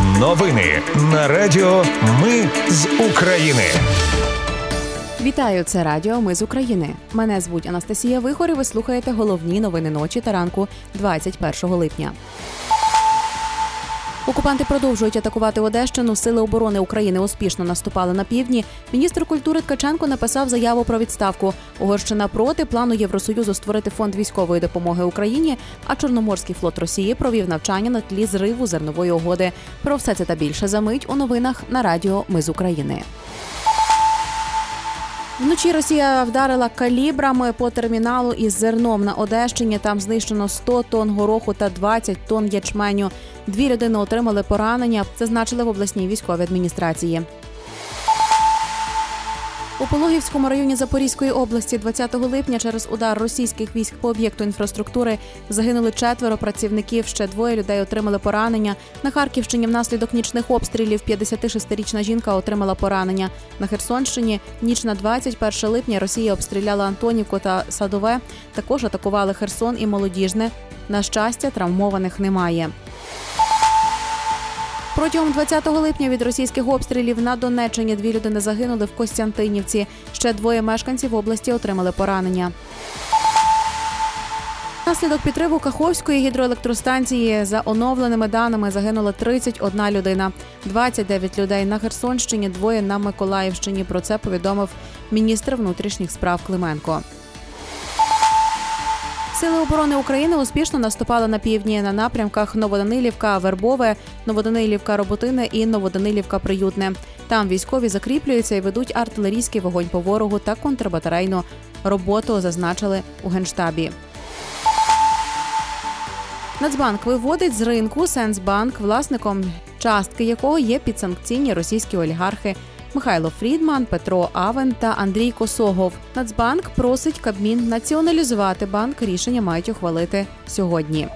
Новини на Радіо Ми з України. Вітаю, це Радіо Ми з України. Мене звуть Анастасія Вихор і Ви слухаєте головні новини ночі та ранку 21 липня. Окупанти продовжують атакувати Одещину. Сили оборони України успішно наступали на півдні. Міністр культури Ткаченко написав заяву про відставку. Угорщина проти плану Євросоюзу створити фонд військової допомоги Україні. А Чорноморський флот Росії провів навчання на тлі зриву зернової угоди. Про все це та більше за мить у новинах на Радіо Ми з України. Вночі Росія вдарила калібрами по терміналу із зерном на Одещині. Там знищено 100 тонн гороху та 20 тонн ячменю. Дві людини отримали поранення. Зазначили в обласній військовій адміністрації. У Пологівському районі Запорізької області 20 липня через удар російських військ по об'єкту інфраструктури загинули четверо працівників. Ще двоє людей отримали поранення. На Харківщині внаслідок нічних обстрілів 56-річна жінка отримала поранення. На Херсонщині ніч на 21 липня Росія обстріляла Антонівку та Садове. Також атакували Херсон і Молодіжне. На щастя, травмованих немає. Протягом 20 липня від російських обстрілів на Донеччині дві людини загинули в Костянтинівці. Ще двоє мешканців області отримали поранення. Наслідок підриву Каховської гідроелектростанції за оновленими даними загинула 31 людина, 29 людей на Херсонщині, двоє на Миколаївщині. Про це повідомив міністр внутрішніх справ Клименко. Сили оборони України успішно наступали на півдні на напрямках Новоданилівка, Вербове, Новоданилівка, Роботине і Новоданилівка Приютне. Там військові закріплюються і ведуть артилерійський вогонь по ворогу та контрбатарейну роботу. Зазначили у генштабі. Нацбанк виводить з ринку Сенсбанк, власником частки якого є підсанкційні російські олігархи Михайло Фрідман, Петро Авен та Андрій Косогов. Нацбанк просить Кабмін націоналізувати банк. Рішення мають ухвалити сьогодні.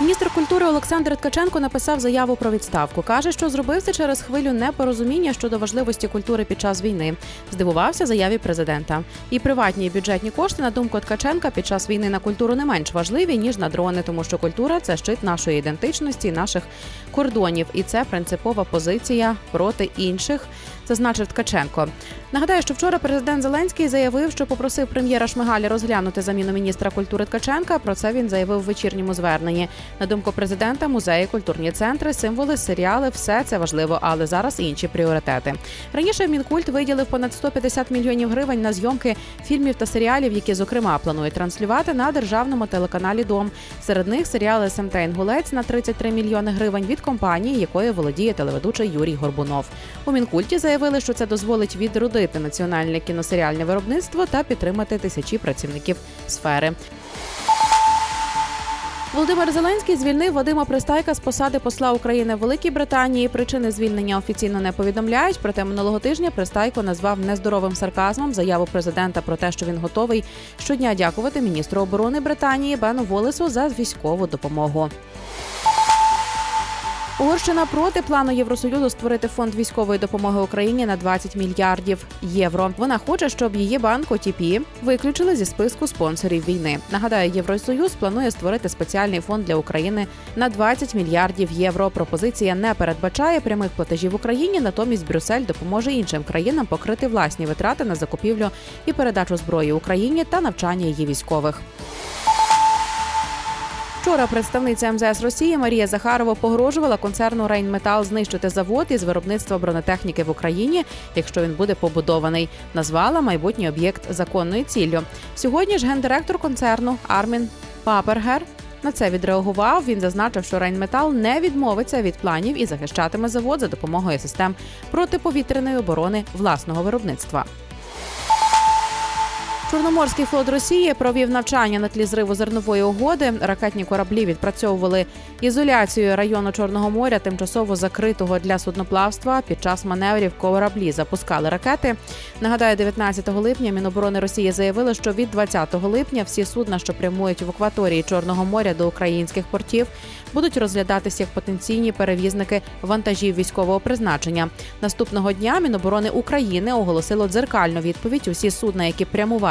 Міністр культури Олександр Ткаченко написав заяву про відставку. каже, що зробив це через хвилю непорозуміння щодо важливості культури під час війни. Здивувався заяві президента. І приватні і бюджетні кошти на думку Ткаченка під час війни на культуру не менш важливі ніж на дрони, тому що культура це щит нашої ідентичності, наших кордонів, і це принципова позиція проти інших зазначив Ткаченко. Нагадаю, що вчора президент Зеленський заявив, що попросив прем'єра Шмигаля розглянути заміну міністра культури Ткаченка. Про це він заявив в вечірньому зверненні. На думку президента, музеї, культурні центри, символи, серіали все це важливо, але зараз інші пріоритети. Раніше мінкульт виділив понад 150 мільйонів гривень на зйомки фільмів та серіалів, які зокрема планує транслювати на державному телеканалі Дом. Серед них серіали «СМТ Інгулець» на 33 мільйони гривень від компанії, якою володіє телеведучий Юрій Горбунов. У мінкульті заявили, що це дозволить відродити національне кіносеріальне виробництво та підтримати тисячі працівників сфери. Володимир Зеленський звільнив Вадима Пристайка з посади посла України в Великій Британії. Причини звільнення офіційно не повідомляють. Проте минулого тижня Пристайко назвав нездоровим сарказмом заяву президента про те, що він готовий щодня дякувати міністру оборони Британії Бену Волесу за військову допомогу. Угорщина проти плану Євросоюзу створити фонд військової допомоги Україні на 20 мільярдів євро. Вона хоче, щоб її банк ОТП виключили зі списку спонсорів війни. Нагадаю, євросоюз планує створити спеціальний фонд для України на 20 мільярдів євро. Пропозиція не передбачає прямих платежів Україні, натомість Брюссель допоможе іншим країнам покрити власні витрати на закупівлю і передачу зброї Україні та навчання її військових. Вчора представниця МЗС Росії Марія Захарова погрожувала концерну Рейнметал знищити завод із виробництва бронетехніки в Україні, якщо він буде побудований. Назвала майбутній об'єкт законною ціллю. Сьогодні ж гендиректор концерну Армін Папергер. На це відреагував. Він зазначив, що Рейнметал не відмовиться від планів і захищатиме завод за допомогою систем протиповітряної оборони власного виробництва. Чорноморський флот Росії провів навчання на тлі зриву зернової угоди. Ракетні кораблі відпрацьовували ізоляцію району Чорного моря, тимчасово закритого для судноплавства. Під час маневрів кораблі запускали ракети. Нагадаю, 19 липня Міноборони Росії заявили, що від 20 липня всі судна, що прямують в акваторії Чорного моря до українських портів, будуть розглядатися як потенційні перевізники вантажів військового призначення. Наступного дня Міноборони України оголосило дзеркальну відповідь. Усі судна, які